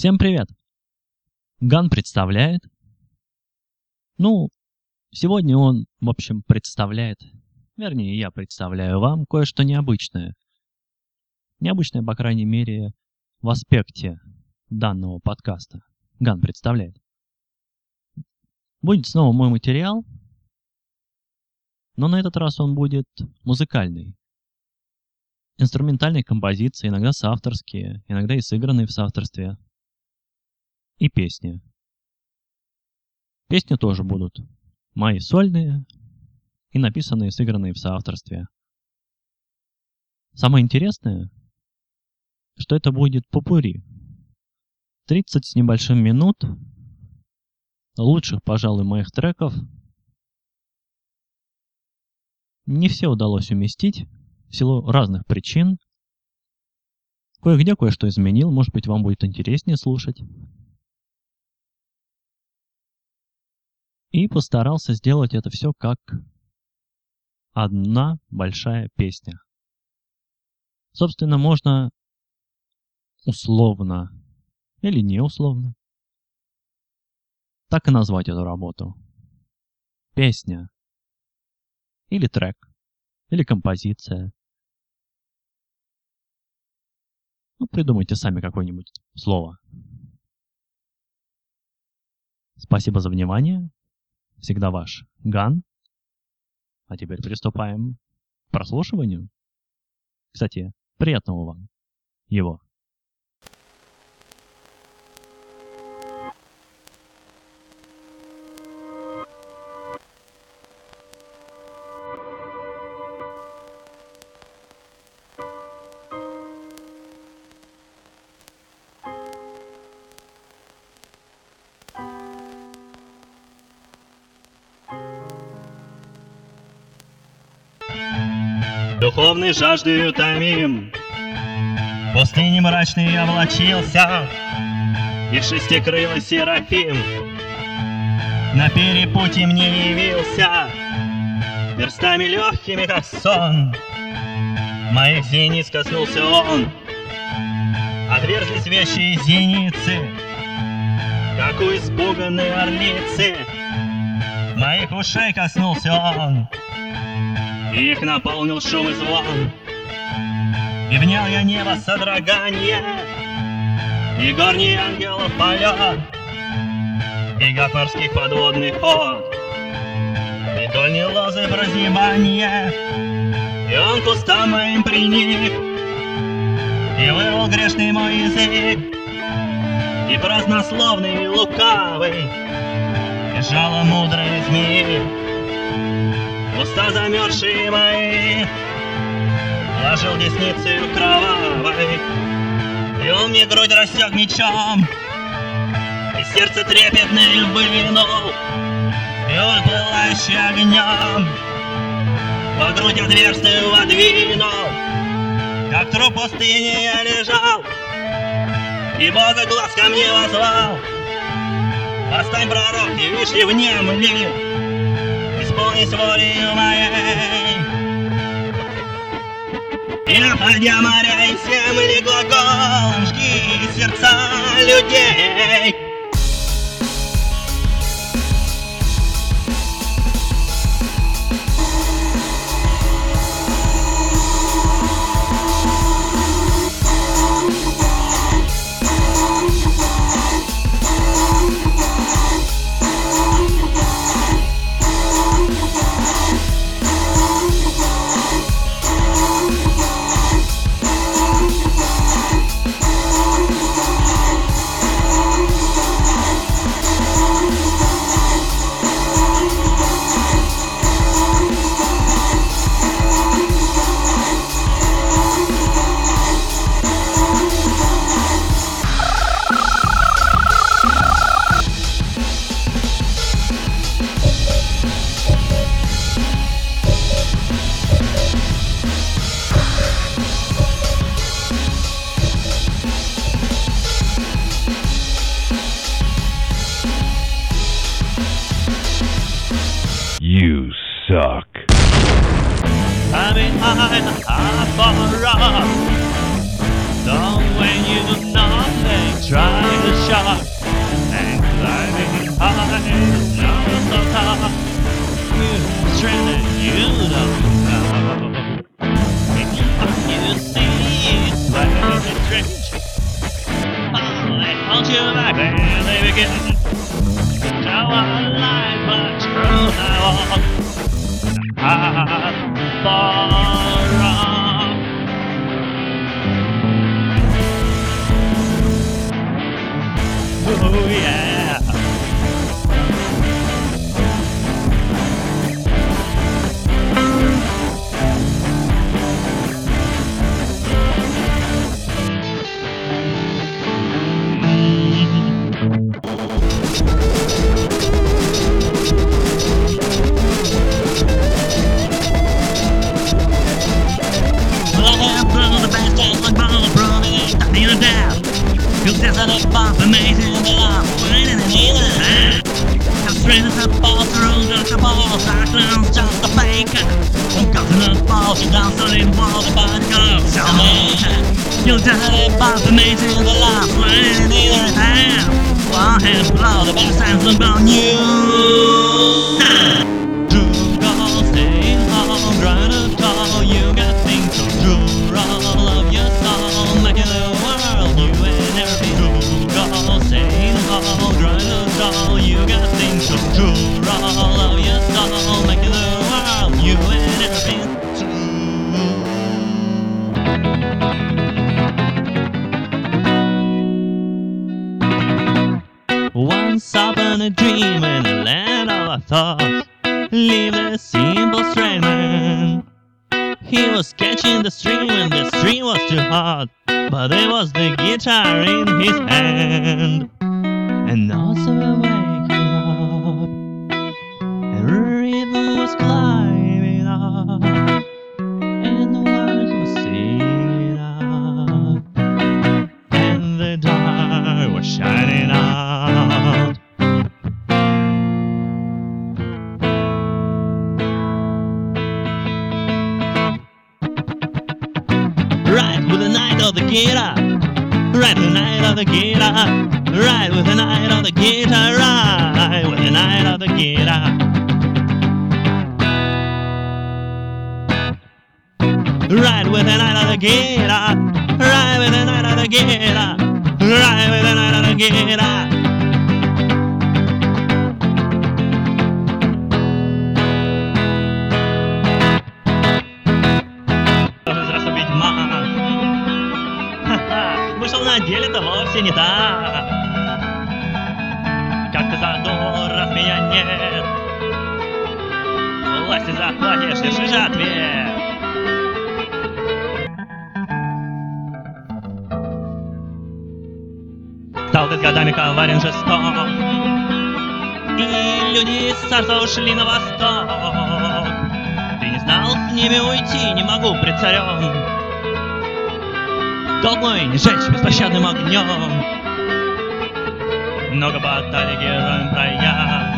Всем привет! Ган представляет... Ну, сегодня он, в общем, представляет... Вернее, я представляю вам кое-что необычное. Необычное, по крайней мере, в аспекте данного подкаста. Ган представляет. Будет снова мой материал, но на этот раз он будет музыкальный. Инструментальные композиции, иногда соавторские, иногда и сыгранные в соавторстве – и песни. Песни тоже будут мои сольные и написанные, сыгранные в соавторстве. Самое интересное, что это будет попури. 30 с небольшим минут лучших, пожалуй, моих треков. Не все удалось уместить в силу разных причин. Кое-где кое-что изменил, может быть, вам будет интереснее слушать. И постарался сделать это все как одна большая песня. Собственно, можно условно или не условно так и назвать эту работу. Песня. Или трек. Или композиция. Ну, придумайте сами какое-нибудь слово. Спасибо за внимание. Всегда ваш Ган. А теперь приступаем к прослушиванию. Кстати, приятного вам его. Духовной жаждою томим В пустыне мрачный облачился. И шестикрылый серафим. На перепутье мне явился. Перстами легкими, как сон. Моих зениц коснулся он. Отверзлись вещи зеницы. Как у испуганной орлицы. Моих ушей коснулся он их наполнил шум и звон. И внял я небо содрогание, И горний ангелов полет, И гад морских подводный ход, И дольние лозы прозябания, И он кустам моим приник, И вырвал грешный мой язык, И празднословный и лукавый, И жало мудрой змеи уста замерзшие мои Ложил десницей кровавой. И он мне грудь рассек мечом. И сердце трепетное вынул И он пылающий огнем По грудь отверстию водвинул Как труп пустыни я лежал. И Бога глаз ко мне возвал. Восстань, пророк, и вишни внемли исполнись волею моей. И находя моря и земли глаголом жги сердца людей. you your life, and they begin to align my true now. I'm far off. Oh yeah. de bal, haar sluit the de pijken. Ook aan het bal, ze danst alleen maar de buitenkant. Samen, je derde baas bemeet in de laag, maar in ieder geval. Waar het blauw, de best zijn ze brand you. But there was the guitar in his hand. And also waking up, and rhythm was climbing up, Right with the night of the guitar, right with the night of the guitar, right with the night of the guitar, right with the night of the guitar. Right with the night of the guitar, right with the night of the guitar, right with the night of the guitar. Годами коварен жесток И люди с царства ушли на восток. Ты не знал с ними уйти, не могу пред царем. Долг не сжечь беспощадным огнем. Много баталий героем пройдя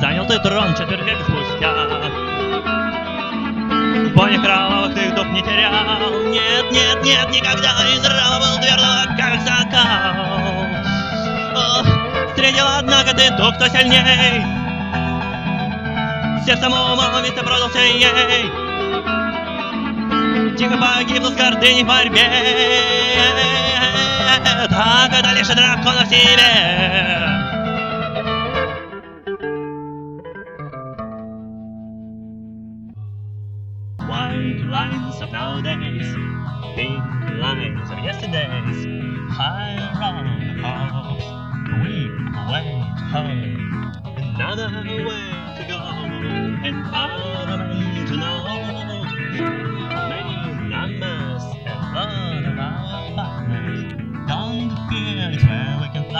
Занял ты трон четверть века спустя Кровавых ты дух не терял. Нет, нет, нет, никогда И здраво был твердо, как закал. Ох, Встретил, однако, ты ту, кто сильней. Сердцем умом ведь ты продался ей. Тихо погибла с гордыней в борьбе. Так это лишь дракона в себе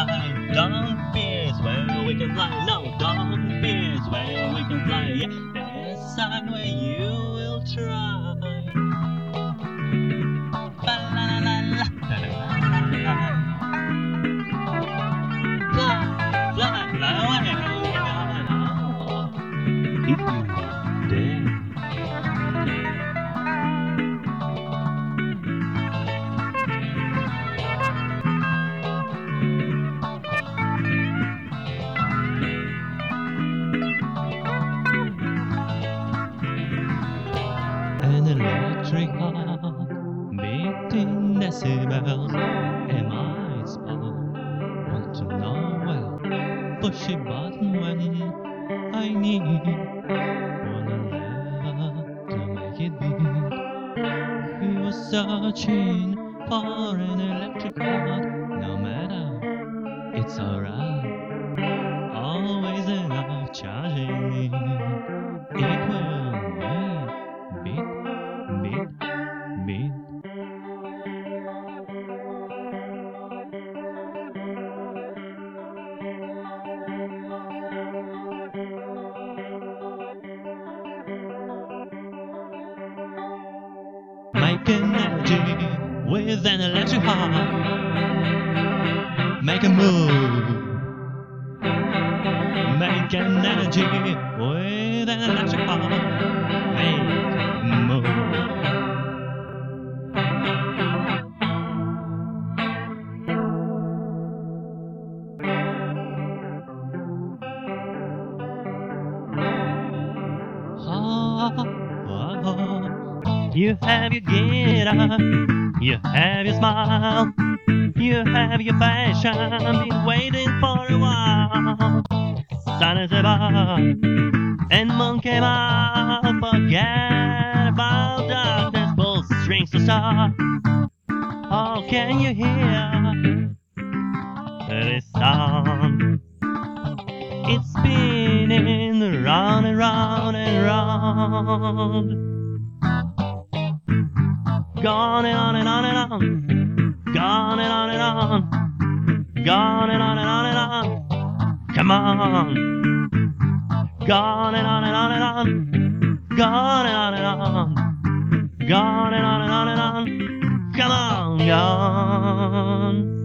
I've done. Searching for an electric heart, no matter, it's alright. Always enough charging you have your passion, been waiting for a while. Sun is above, and moon came out, forget about darkness, pull strings to start. Oh, can you hear this sound? It's spinning round and round and round. Gone and on and on and on. Gone and on and on. Gone and on and on and on. Come on. Gone and on and on and on. Gone and on and on. Gone and on and on and on. Come on, gone.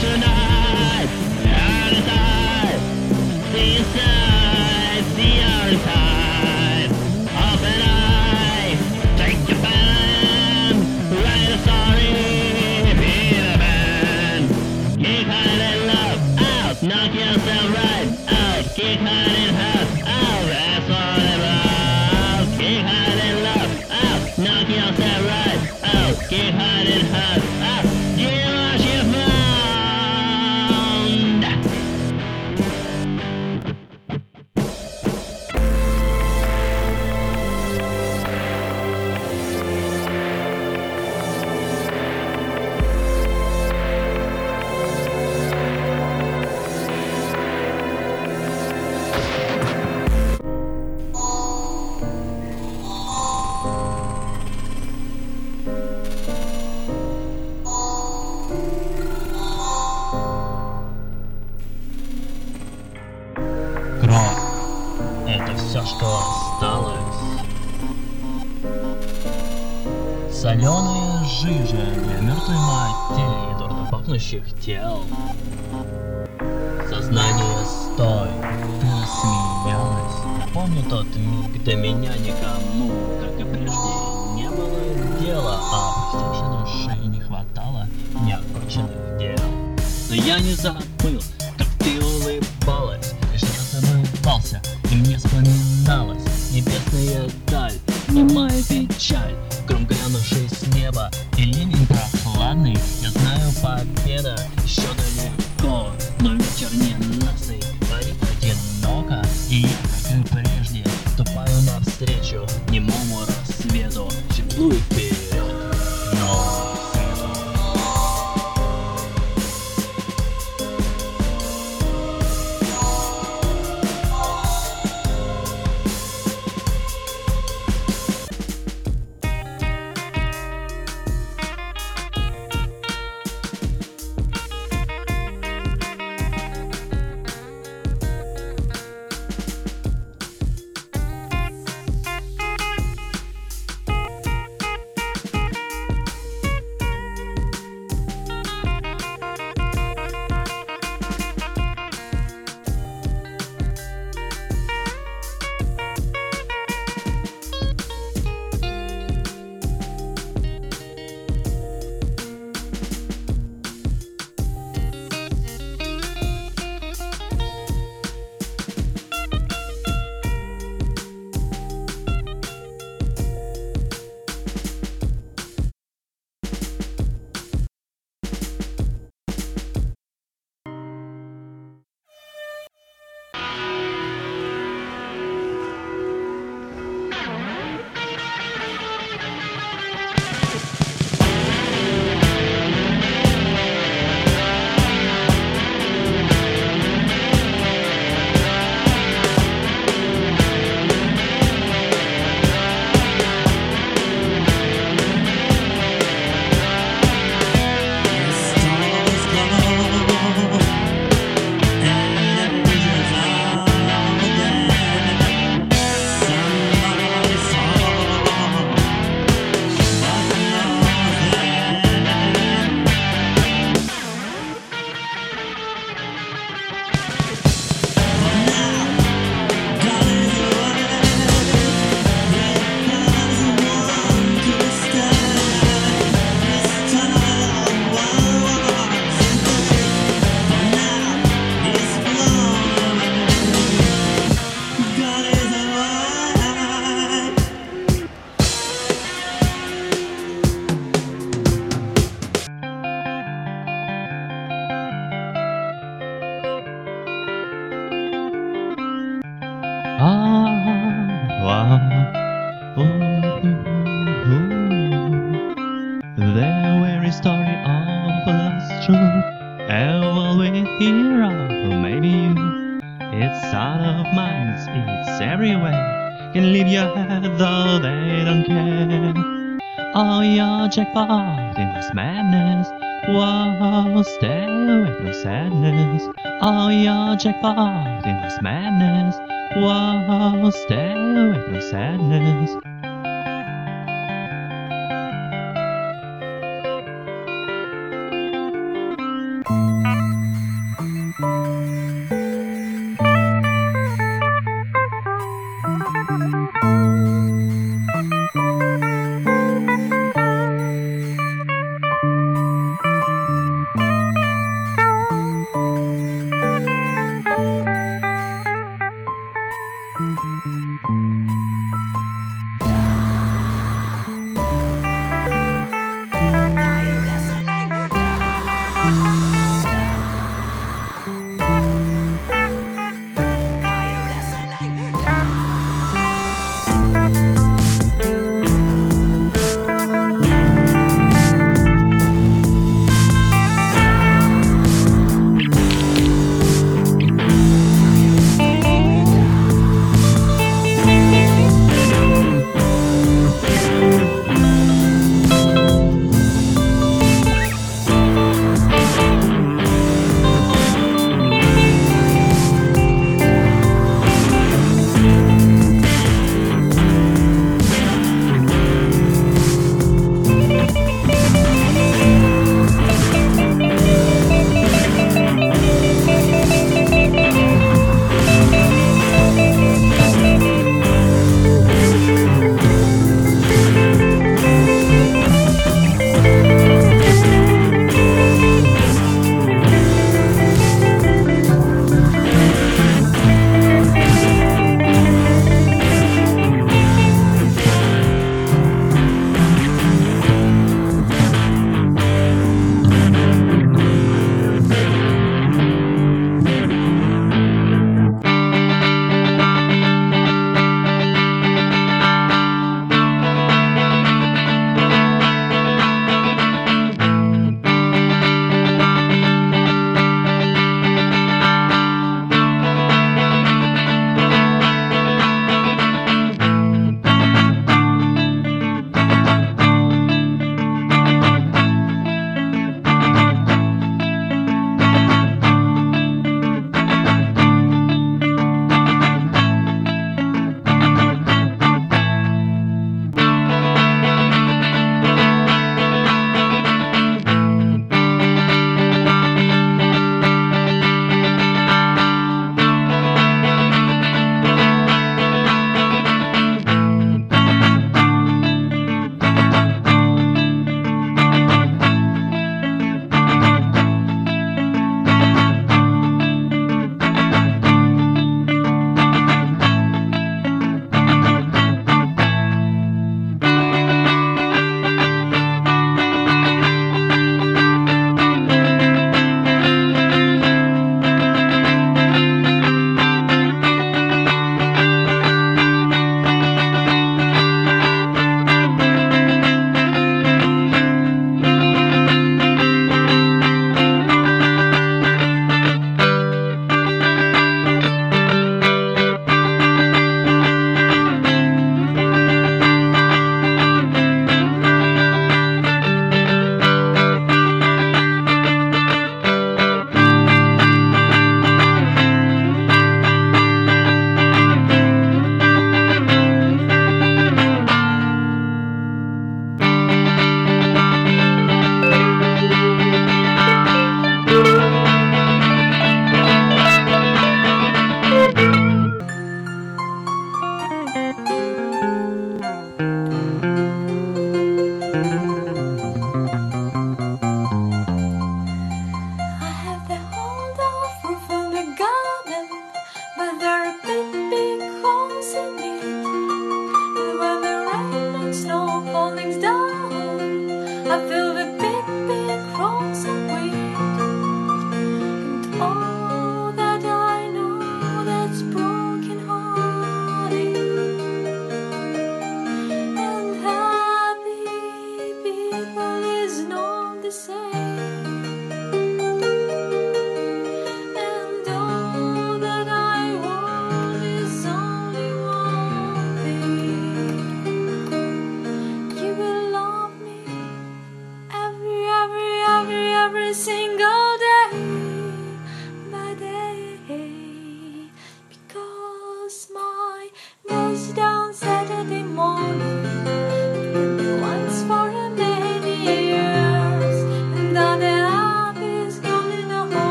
Tonight, все, что осталось. Соленая жижа для мертвой матери и дурно пахнущих тел. Сознание, стой, ты рассмеялась. Помню тот миг, до меня никому, как и прежде, не было дела, а пустевшей душе не хватало неоконченных дел. Но я не забыл, part in this madness. while stay away from sadness. Oh, your jackpot in this madness. while stay away from sadness.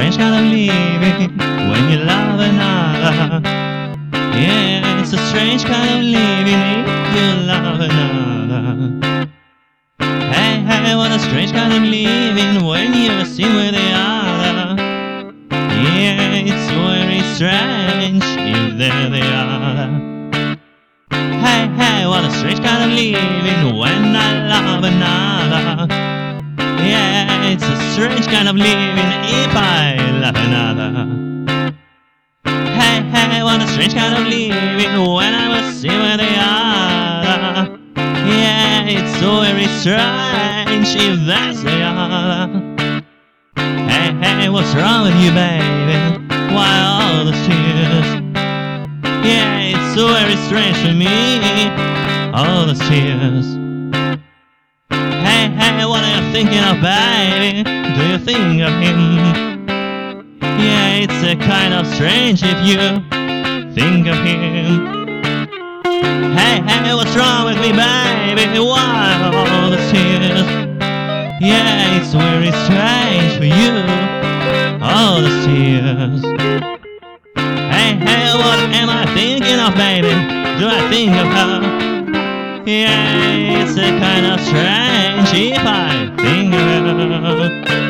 Strange kind of living when you love another. Yeah, it's a strange kind of living if you love another. Hey, hey, what a strange kind of living when you sing with the other. Yeah, it's very strange if they're the other. Hey, hey, what a strange kind of living when I love another. Yeah, it's a strange kind of living if I love another. Hey, hey, what a strange kind of living when I was see where they are. Yeah, it's so very strange if that's the other. Hey, hey, what's wrong with you, baby? Why all those tears? Yeah, it's so very strange for me. All those tears. Hey, what are you thinking of, baby? Do you think of him? Yeah, it's a kind of strange if you think of him. Hey, hey, what's wrong with me, baby? Why all the tears? Yeah, it's very strange for you. All the tears. Hey, hey, what am I thinking of, baby? Do I think of her? Yeah, it's a kind of strange if I think. of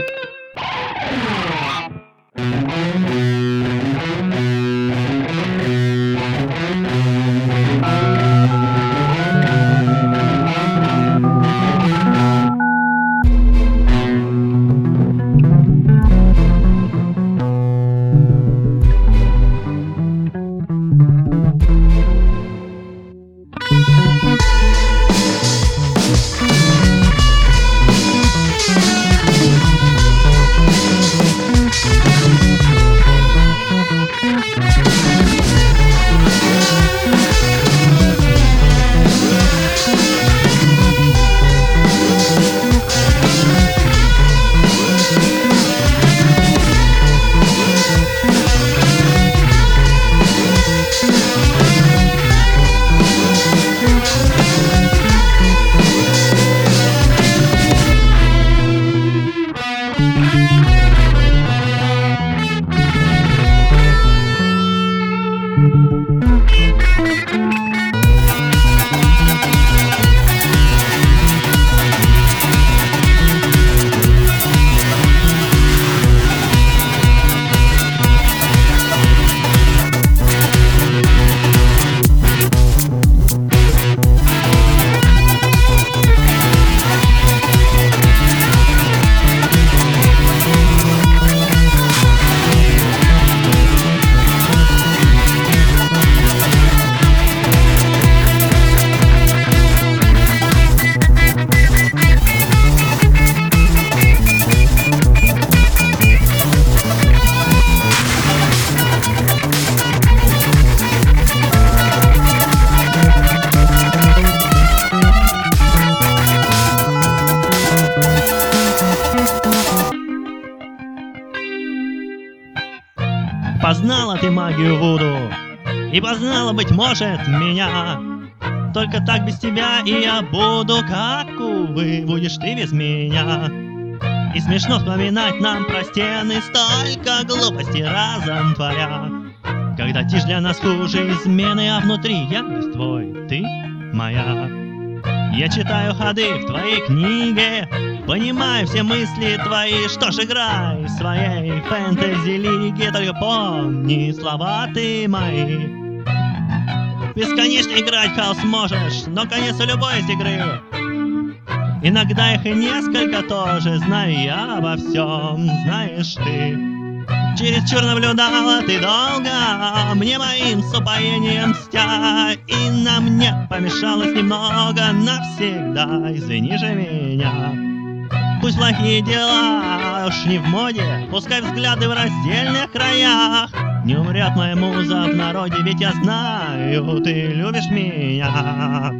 магию Вуду. И познала, быть может, меня. Только так без тебя и я буду Как, увы, будешь ты без меня. И смешно вспоминать нам про стены Столько глупостей разом творя. Когда тишь для нас хуже измены А внутри я весь твой, ты моя. Я читаю ходы в твоей книге, понимаю все мысли твои. Что ж, играй в своей фэнтези-лиге, только помни слова ты мои. Бесконечно играть хаос можешь, но конец у любой из игры. Иногда их и несколько тоже, знаю я обо всем, знаешь ты. Чересчур наблюдала ты долго, мне моим с упоением мстя, И на мне помешалось немного навсегда, извини же меня. Пусть плохие дела уж не в моде, пускай взгляды в раздельных краях. Не умрет моя муза в народе, ведь я знаю, ты любишь меня.